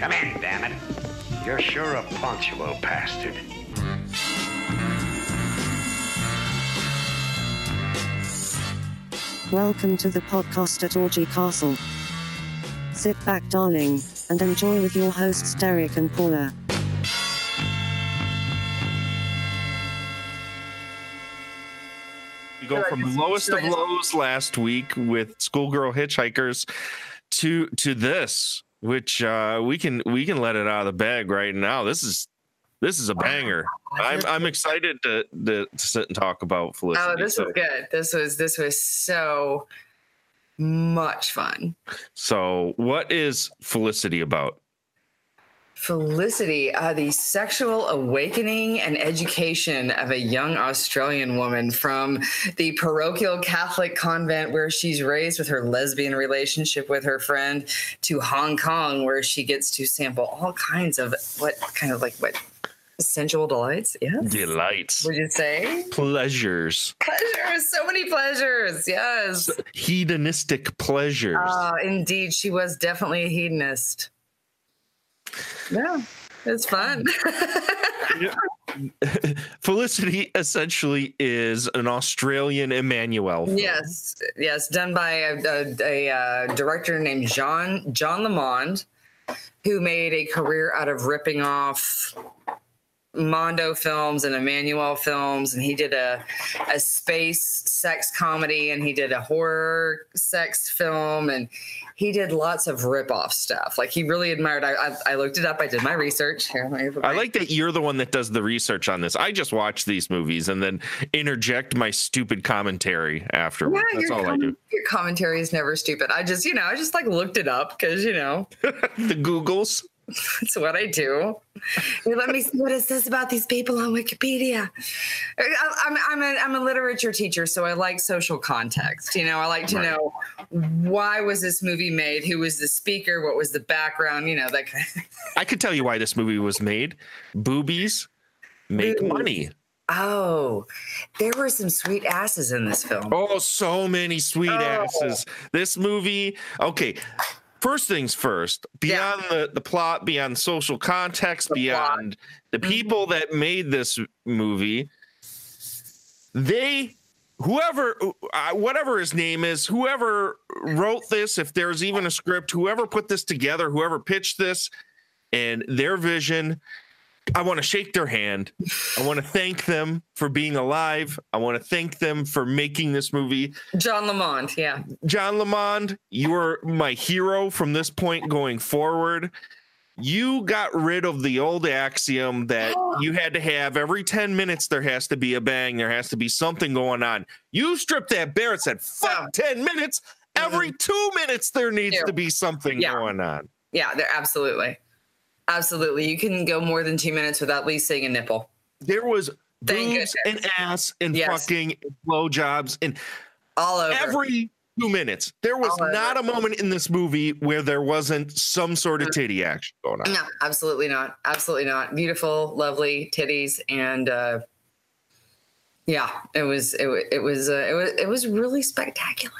Come in, damn it. You're sure a punctual bastard. Welcome to the podcast at Orgy Castle. Sit back, darling, and enjoy with your hosts Derek and Paula. We go from the lowest of lows last week with schoolgirl hitchhikers to to this, which uh, we can we can let it out of the bag right now. This is this is a banger. I'm I'm excited to to, sit and talk about Felicity. Oh, this so, was good. This was this was so much fun. so what is Felicity about? Felicity, uh, the sexual awakening and education of a young Australian woman from the parochial Catholic convent where she's raised with her lesbian relationship with her friend to Hong Kong, where she gets to sample all kinds of what kind of like what sensual delights. Yes. Delights, Would you say? pleasures, Pleasures, so many pleasures. Yes. hedonistic pleasures. Uh, indeed, she was definitely a hedonist. Yeah, it's fun. Felicity essentially is an Australian Emmanuel. film. yes, yes, done by a, a, a uh, director named John John Lamond, who made a career out of ripping off Mondo films and Emmanuel films, and he did a a space sex comedy, and he did a horror sex film, and he did lots of rip off stuff. Like he really admired. I, I I looked it up. I did my research. Here, let me put I like that you're the one that does the research on this. I just watch these movies and then interject my stupid commentary afterwards. Yeah, That's all I do. your commentary is never stupid. I just, you know, I just like looked it up because, you know, The Googles. it's what I do. Let me see what it says about these people on Wikipedia. I'm, I'm, a, I'm a literature teacher, so I like social context. You know, I like to Right. know why was this movie made? Who was the speaker? What was the background? You know, that kind of I could tell you why this movie was made. Boobies make Boobies. money. Oh, there were some sweet asses in this film. Oh, so many sweet Oh. asses. This movie, okay. First things first, Yeah. beyond the, the plot, beyond social context, The plot. beyond the Mhm. people that made this movie, they, whoever, uh, whatever his name is, whoever wrote this, if there's even a script, whoever put this together, whoever pitched this, and their vision, I want to shake their hand. I want to thank them for being alive. I want to thank them for making this movie. John Lamond, yeah. John Lamond, you are my hero from this point going forward. You got rid of the old axiom that you had to have every 10 minutes, there has to be a bang, there has to be something going on. You stripped that bare and said, fuck 10 minutes. Every mm-hmm. two minutes, there needs to be something Yeah. going on. Yeah, they're absolutely. Absolutely. You can go more than two minutes without at least seeing a nipple. There was Thank boobs and ass and Yes. fucking blowjobs and All over. every two minutes. There was not a moment in this movie where there wasn't some sort of titty action going on. No, absolutely not. Absolutely not. Beautiful, lovely titties, and uh, yeah, it was it, it was uh, it was it was really spectacular.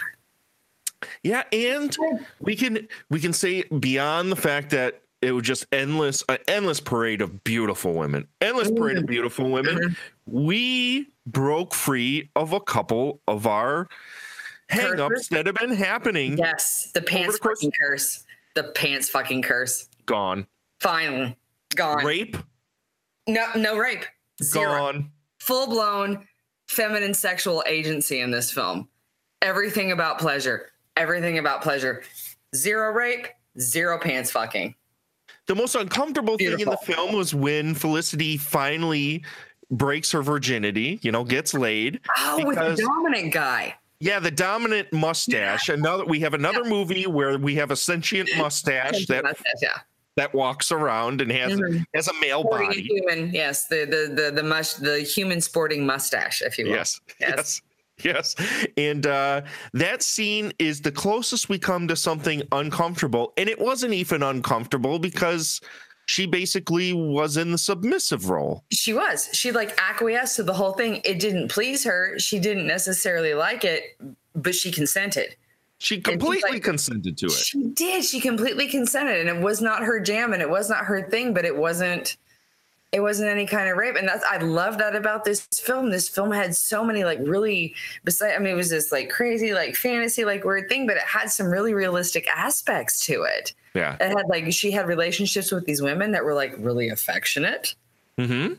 Yeah, and we can we can say beyond the fact that it was just endless an endless parade of beautiful women. Endless parade of mm. beautiful women. Mm-hmm. We broke free of a couple of our hangups that have been happening. Yes, the pants the fucking curse. The pants fucking curse. Gone. Finally, gone. Rape No, no rape. Zero. gone. Full blown feminine sexual agency in this film. Everything about pleasure. Everything about pleasure. Zero rape. Zero pants fucking. The most uncomfortable thing in the film was when Felicity finally breaks her virginity, you know, gets laid. Oh, with the dominant guy. Yeah, the dominant mustache. Another we have another movie where we have a sentient mustache that yeah. that walks around and has Mhm. has a male Sporting a body. human, yes, the the the the mush, the human sporting mustache, if you will. Yes. Yes. Yes. Yes. And uh that scene is the closest we come to something uncomfortable. And it wasn't even uncomfortable because she basically was in the submissive role. She was. She like acquiesced to the whole thing. It didn't please her. She didn't necessarily like it, but she consented. She completely like- consented to it. She did. She completely consented, and it was not her jam, and it was not her thing. But it wasn't. It wasn't any kind of rape, and that's I love that about this film. This film had so many like really. Beside, I mean, it was this like crazy like fantasy like weird thing, but it had some really realistic aspects to it. Yeah. It had like she had relationships with these women that were like really affectionate. hmm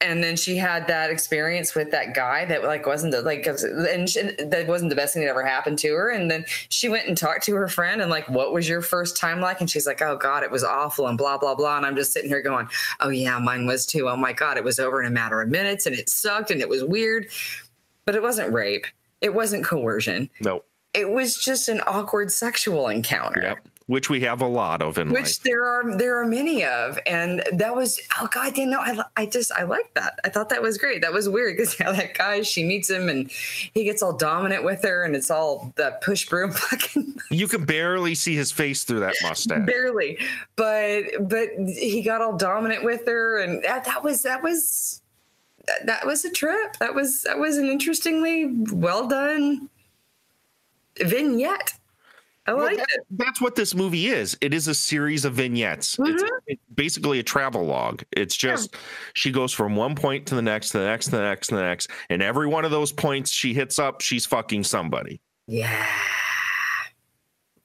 and then she had that experience with that guy that like wasn't the, like and she, that wasn't the best thing that ever happened to her. And then she went and talked to her friend and like what was your first time like? And she's like oh god it was awful and blah blah blah. And i'm just sitting here going oh yeah mine was too. Oh my god it was over in a matter of minutes and it sucked and it was weird. But it wasn't rape. It wasn't coercion. No. it was just an awkward sexual encounter. Yep. Which we have a lot of in which life. there are there are many of and that was oh god you know i, I just i like that. I thought that was great. That was weird because yeah, that guy she meets him and he gets all dominant with her and it's all the push broom fucking You can barely see his face through that mustache. barely. But but he got all dominant with her and that, that was that was that, that was a trip. That was that was an interestingly well done vignette i Well, that- it that's what this movie is. It is a series of vignettes. It's, mm-hmm. it's basically a travel log. It's just she goes from one point to the next, to the next, to the next, to the next, and every one of those points she hits up, she's fucking somebody yeah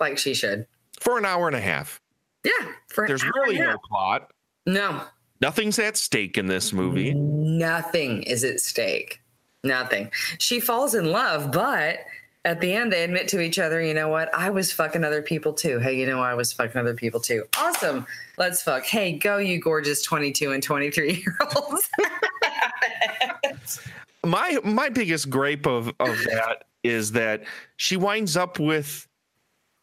like she should for an hour and a half. Yeah, for an There's hour really and no half. plot. no, Nothing's at stake in this movie. nothing is at stake. Nothing. She falls in love, but at the end they admit to each other, you know what? I was fucking other people too. Hey, you know I was fucking other people too. Awesome. Let's fuck. Hey, go you gorgeous 22 and 23 year olds. My my biggest gripe of of that is that she winds up with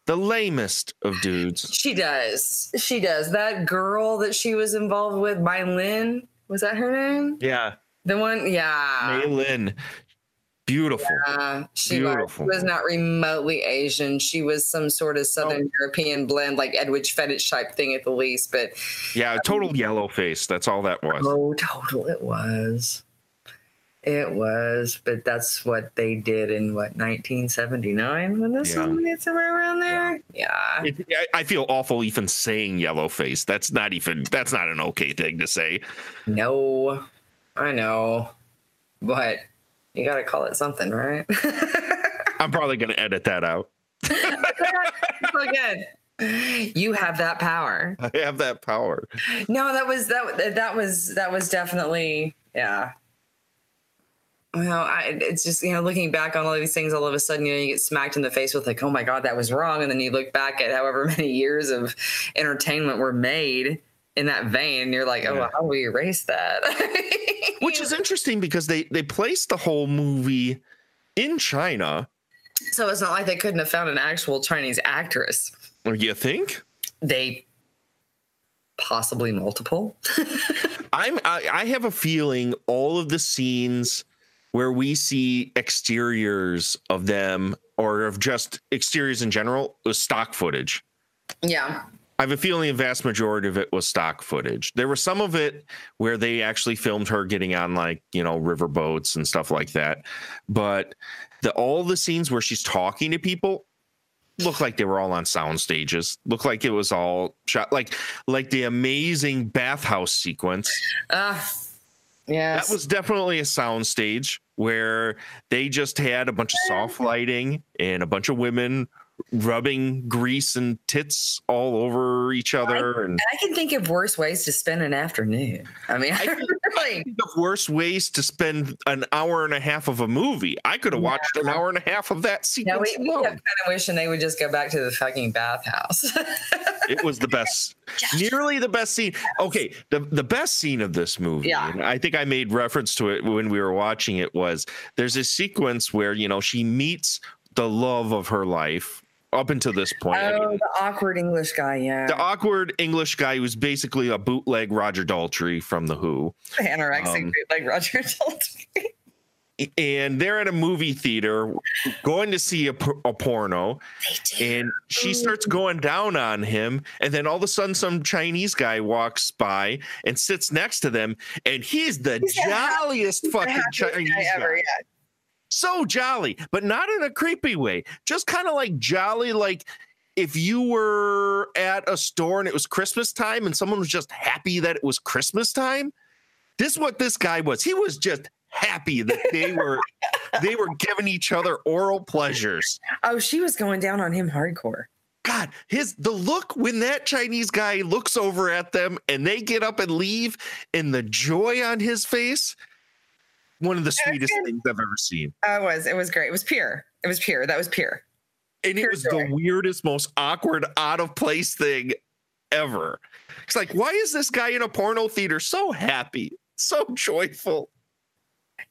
the lamest of dudes. she does. She does. That girl that she was involved with, Mylin, was that her name? Yeah, The one, yeah. May Lynn, beautiful. Uh, she was, Beautiful. was not remotely Asian. She was some sort of Southern European blend, like Edwidge fetish type thing at the least. But Yeah, total yellow face. That's all that was. oh, total it was. It was, but that's what they did in what 1979 when this Yeah. was made somewhere around there. Yeah, It, I, I feel awful even saying yellow face. That's not even. That's not an okay thing to say. no, I know, but you got to call it something, right? I'm probably gonna edit that out. so good. You have that power. I have that power. No, that was that that was that was definitely yeah. Well, I, it's just you know looking back on all these things, all of a sudden you know you get smacked in the face with like, oh my god, that was wrong, and then you look back at however many years of entertainment were made in that vein, you're like, oh, Yeah. how do we erase that? Which is interesting because they they placed the whole movie in China. so it's not like they couldn't have found an actual Chinese actress. You think? They possibly multiple. I'm I, I have a feeling all of the scenes where we see exteriors of them or of just exteriors in general was stock footage. yeah, I have a feeling the vast majority of it was stock footage. There was some of it where they actually filmed her getting on like, you know, river boats and stuff like that. But the all the scenes where she's talking to people look like they were all on sound stages. Look like it was all shot like like the amazing bathhouse sequence. uh, yeah, That was definitely a sound stage where they just had a bunch of soft lighting and a bunch of women rubbing grease and tits all over each other and I can think of worse ways to spend an afternoon. I mean, I really, think of worse ways to spend an hour and a half of a movie. I could have watched an hour and a half of that sequence we, we kept kind of wishing they would just go back to the fucking bathhouse. It was the best, nearly the best scene. Okay, the the best scene of this movie. Yeah. I think I made reference to it when we were watching it. Was there's a sequence where you know she meets the love of her life up until this point. I mean, oh, the awkward English guy, yeah, the awkward English guy who's basically a bootleg Roger Daltrey from the Who. anorexic um, like Roger Daltrey. and they're at a movie theater going to see a, a porno and she starts going down on him and then all of a sudden some chinese guy walks by and sits next to them and he's the He's jolliest fucking chinese guy guy. ever, yeah. So jolly, but not in a creepy way. Just kind of like jolly, like if you were at a store and it was Christmas time and someone was just happy that it was Christmas time. This is what this guy was. He was just happy that they were they were giving each other oral pleasures. Oh, she was going down on him hardcore. God, his the look when that Chinese guy looks over at them and they get up and leave and the joy on his face, one of the sweetest things I've ever seen. It was. It was great. It was pure. It was pure. That was pure. And it was joy. the weirdest, most awkward, out of place thing ever. It's like, why is this guy in a porno theater so happy, so joyful?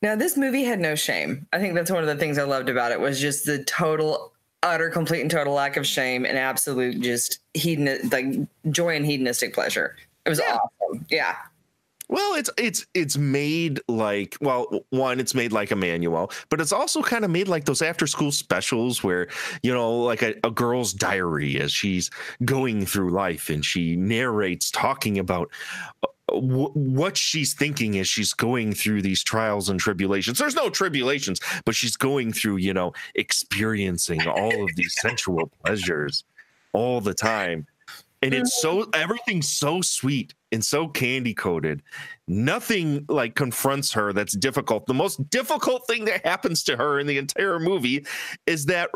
Now, this movie had no shame. I think that's one of the things I loved about it was just the total, utter, complete, and total lack of shame and absolute just hedon, like joy and hedonistic pleasure. It was Yeah. awesome. Yeah. Well, it's it's it's made like well, one, it's made like Emmanuel, but it's also kind of made like those after school specials where you know, like a, a girl's diary as she's going through life and she narrates talking about uh, w- what she's thinking as she's going through these trials and tribulations. There's no tribulations, but she's going through, you know, experiencing all of these sensual pleasures all the time. And it's mm-hmm. so everything's so sweet and so candy coated. Nothing like confronts her that's difficult. The most difficult thing that happens to her in the entire movie is that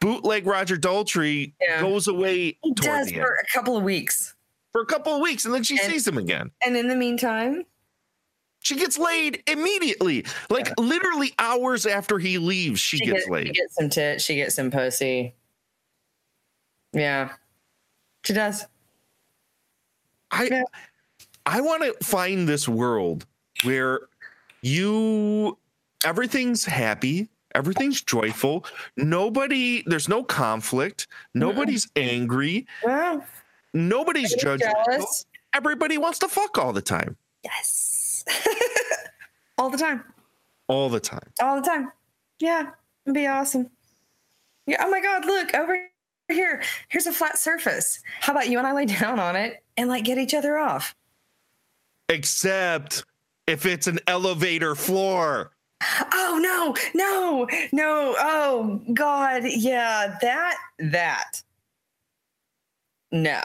bootleg Roger Daltrey Yeah. goes away He does the end for a couple of weeks. for a couple of weeks and then she And- sees him again. And in the meantime, She gets laid immediately. Like literally hours after he leaves, she, she, gets get- laid. she gets some tit, she gets some pussy. Yeah. She does. I Yeah. I want to find this world where you everything's happy, everything's joyful, nobody there's no conflict, mm-hmm. nobody's angry, Well, nobody's jealous. Everybody wants to fuck all the time. Yes. All the time. All the time. All the time. Yeah. It'd be awesome. Yeah. Oh my God. Look over here. Here's a flat surface. How about you and I lay down on it and like get each other off? Except if it's an elevator floor. Oh no, no, no. Oh God. Yeah. That, that. No.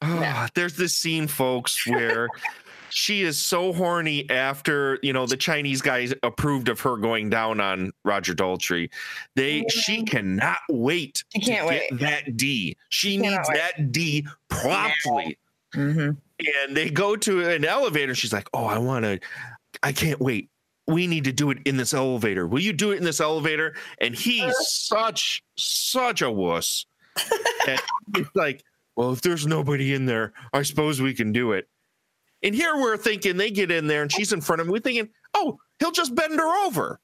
Ah, there's this scene, folks, where she is so horny after you know the Chinese guys approved of her going down on Roger Daltrey. They she cannot wait She can't to wait. get that D. She needs that D promptly. Mm-hmm. And they go to an elevator. She's like, "Oh, I want to. I can't wait. We need to do it in this elevator. Will you do it in this elevator?" And he's such such a wuss. and it's like, well, if there's nobody in there, I suppose we can do it. And here we're thinking they get in there and she's in front of him. We're thinking, oh, he'll just bend her over.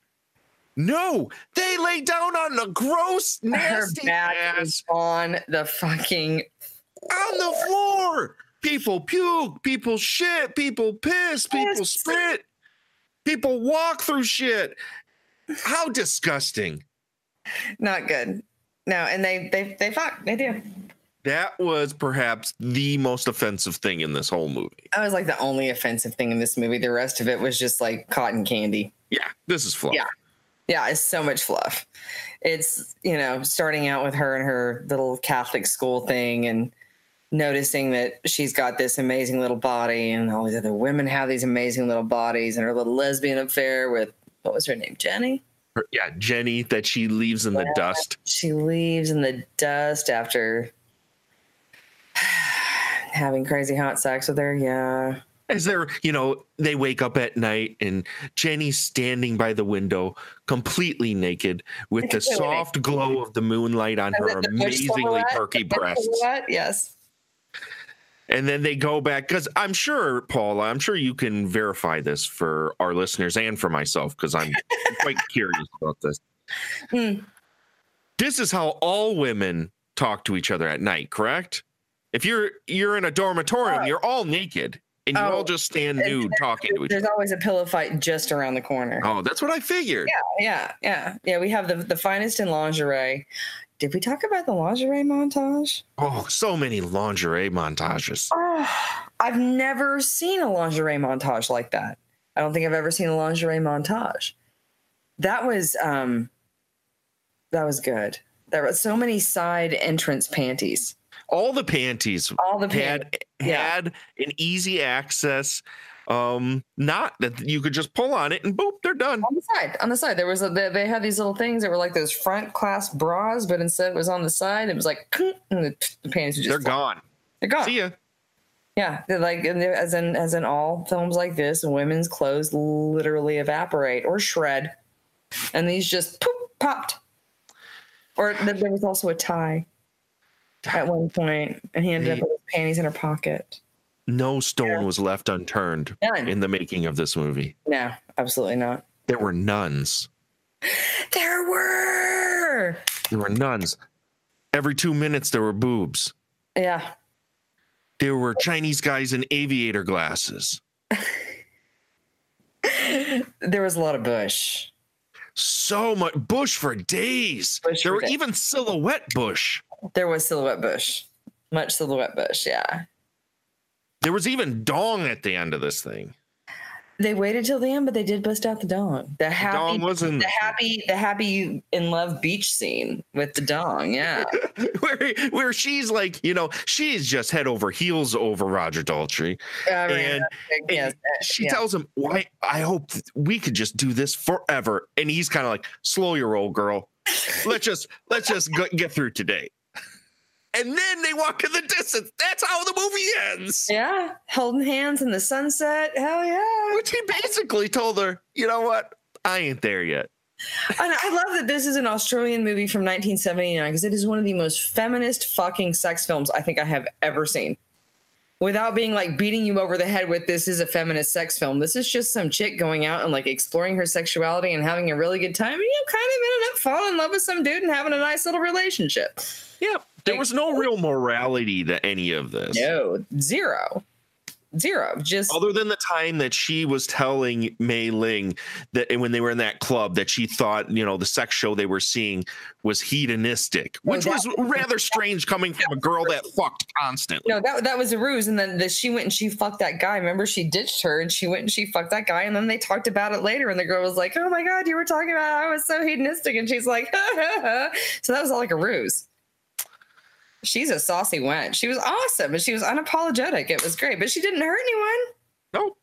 No, they lay down on the gross, Her nasty back ass is on the fucking. on the floor. People puke, people shit, people piss, people Yes. spit, people walk through shit. How disgusting. Not good. No, and they they they fuck. They do. That was perhaps the most offensive thing in this whole movie. That was like the only offensive thing in this movie. The rest of it was just like cotton candy. Yeah, this is fluff. Yeah. Yeah, it's so much fluff. It's, you know, starting out with her and her little Catholic school thing and noticing that she's got this amazing little body and all these other women have these amazing little bodies and her little lesbian affair with what was her name? Jenny? Her- yeah, Jenny that she leaves in the dust. She leaves in the dust after having crazy hot sex with her. Yeah. As they're, you know, they wake up at night and Jenny's standing by the window, completely naked, with the soft glow of the moonlight on her amazingly perky breasts. Yes. And then they go back because I'm sure, Paula, I'm sure you can verify this for our listeners and for myself because I'm quite curious about this. Hmm. This is how all women talk to each other at night, correct? If you're you're in a dormitorium, Oh. you're all naked and you Oh. all just stand And nude talking to each There's other. always a pillow fight just around the corner. Oh, that's what I figured. Yeah, yeah, yeah. We have the the finest in lingerie. Did we talk about the lingerie montage? Oh, so many lingerie montages. Oh, I've never seen a lingerie montage like that. I don't think I've ever seen a lingerie montage. that was um that was good. There were so many side entrance panties. All the panties All the had yeah. had an easy access. Um, not that you could just pull on it and boop, they're done. on the side. On the side, there was a, they, they had these little things that were like those front class bras, but instead it was on the side. It was like and the, the panties just They're gone. They're gone. See ya. Yeah, they're like as in as in all films like this, women's clothes literally evaporate or shred, and these just poop popped. Or there was also a tie at one point, and he ended up with his panties in her pocket. No stone Yeah. was left unturned None. in the making of this movie. No, absolutely not. There were nuns. There were. There were nuns. Every two minutes, there were boobs. Yeah, There were Chinese guys in aviator glasses. there was a lot of bush. So much bush for days. Bush there for were days. even silhouette bush. There was silhouette bush, much silhouette bush. Yeah, There was even dong at the end of this thing. they waited till the end, but they did bust out the dong. The happy, dong was in the happy, the happy in love beach scene with the dong. Yeah, where where she's like, you know, she's just head over heels over Roger Daltrey. Mean, And- uh, She yeah. tells him, "Why? I hope we could just do this forever." And he's kind of like, "Slow your roll, girl. Let's just let's just go- get through today." And then they walk in the distance. That's how the movie ends. yeah, holding hands in the sunset. Hell yeah! Which he basically told her, "You know what? I ain't there yet." And I love that this is an Australian movie from 1979 because it is one of the most feminist fucking sex films I think I have ever seen. Without being like beating you over the head with this is a feminist sex film. This is just some chick going out and like exploring her sexuality and having a really good time. And you know, kind of ended up falling in love with some dude and having a nice little relationship. Yeah, there was no real morality to any of this. No, zero. Zero. Just other than the time that she was telling Mei Ling that when they were in that club that she thought you know the sex show they were seeing was hedonistic, which that- was rather strange coming from a girl that fucked constantly. No, that that was a ruse, and then the, she went and she fucked that guy. Remember, she ditched her and she went and she fucked that guy, and then they talked about it later. And the girl was like, "Oh my god, you were talking about I was so hedonistic," and she's like, "So that was all like a ruse." She's a saucy wench. She was awesome, and she was unapologetic. It was great, but she didn't hurt anyone. Nope,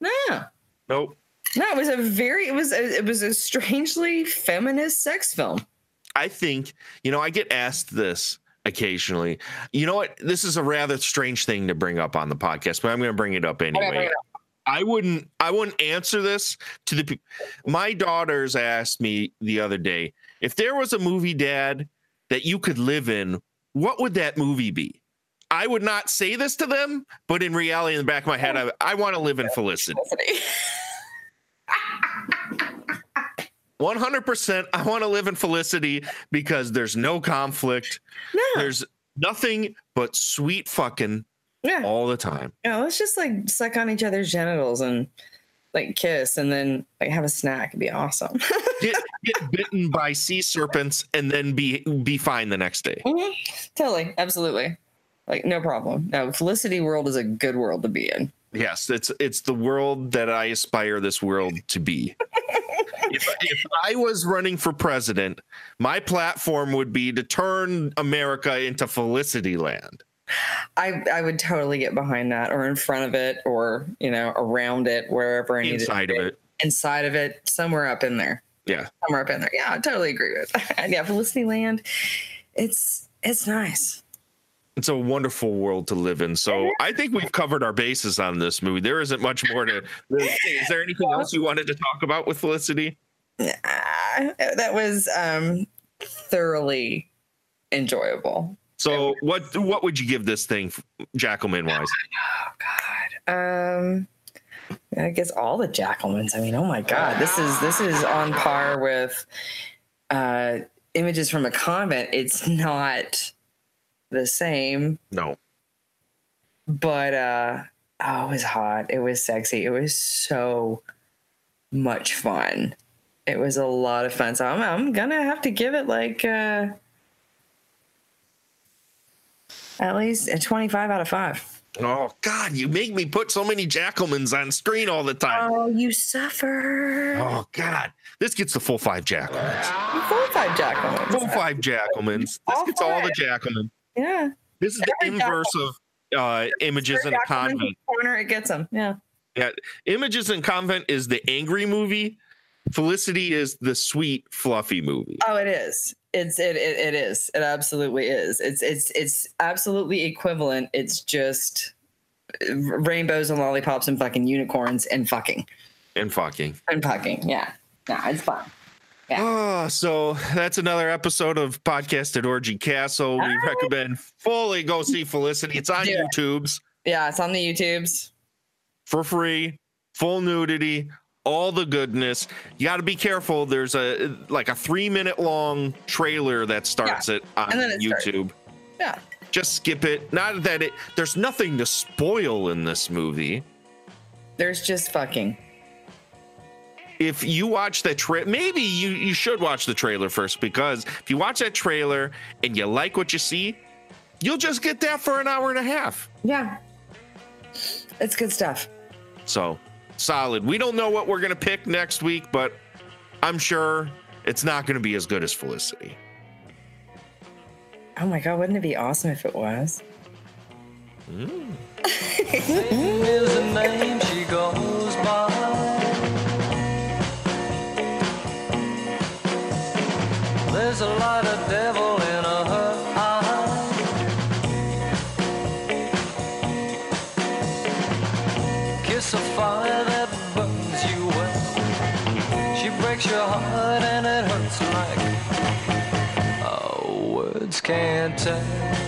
No, nope. no, it was a very, it was, a, it was a strangely feminist sex film. I think you know I get asked this occasionally. You know what? This is a rather strange thing to bring up on the podcast, but I'm going to bring it up anyway. I wouldn't I wouldn't answer this to the people. My daughters asked me the other day if there was a movie dad that you could live in, what would that movie be? I would not say this to them, but in reality, in the back of my head, I, I want to live in Felicity. 100%. I want to live in Felicity because there's no conflict. No, There's nothing but sweet fucking yeah. all the time. Yeah, let's just like suck on each other's genitals and like kiss and then like have a snack. It'd be awesome. Get, get bitten by sea serpents and then be be fine the next day. Mhm. Totally, absolutely. Like no problem. No, Felicity World is a good world to be in. Yes, it's it's the world that I aspire this world to be. if, if I was running for president, my platform would be to turn America into Felicity Land. I I would totally get behind that, or in front of it, or you know around it, wherever I need Inside of it, inside of it, somewhere up in there, yeah. somewhere up in there. Yeah, I totally agree with. That. yeah, Felicity Land. It's it's nice. It's a wonderful world to live in. So I think we've covered our bases on this movie. There isn't much more to. Is there anything else you wanted to talk about with Felicity? Ah, that was um thoroughly enjoyable. So what what would you give this thing, Jackalman wise? Oh God. Um I guess all the Jackalmans. I mean, oh my God. This is this is on par with uh images from a convent. It's not the same, No. but uh oh, it was hot. It was sexy. It was so much fun. It was a lot of fun. So I'm I'm gonna have to give it like uh at least a 25 out of 5. Oh God, you make me put so many Jackalmans on screen all the time. Oh, you suffer. Oh God, this gets the full five Jackalmans. Four or five Jackalmans. Full five Jackalmans. This All gets all the five. Jackalmans. Yeah. This is the Every inverse of uh, images in a convent. corner, it gets them. Yeah. Yeah, images in convent is the angry movie. Felicity is the sweet, fluffy movie. Oh, it is. It's it, it it is. It absolutely is. It's it's it's absolutely equivalent. It's just rainbows and lollipops and fucking unicorns and fucking And fucking. and fucking. Yeah. No, it's fun. Yeah. Oh, so that's another episode of Podcast at Orgy Castle. We recommend fully go see Felicity. It's on. YouTube's Yeah, it's on the YouTubes. for free, full nudity, all the goodness. You got to be careful. There's a like a three minute long trailer that starts it on it starts. YouTube. Yeah. Just skip it. Not that it. There's nothing to spoil in this movie. There's just fucking. if you watch the tra- maybe you you should watch the trailer first because if you watch that trailer and you like what you see you'll just get that for an hour and a half Yeah. It's good stuff. so solid we don't know what we're gonna pick next week but i'm sure it's not gonna be as good as felicity Oh my god, wouldn't it be awesome if it was? is the name she goes by. There's a lot of devil breaks your heart and it hurts like oh, words can't tell.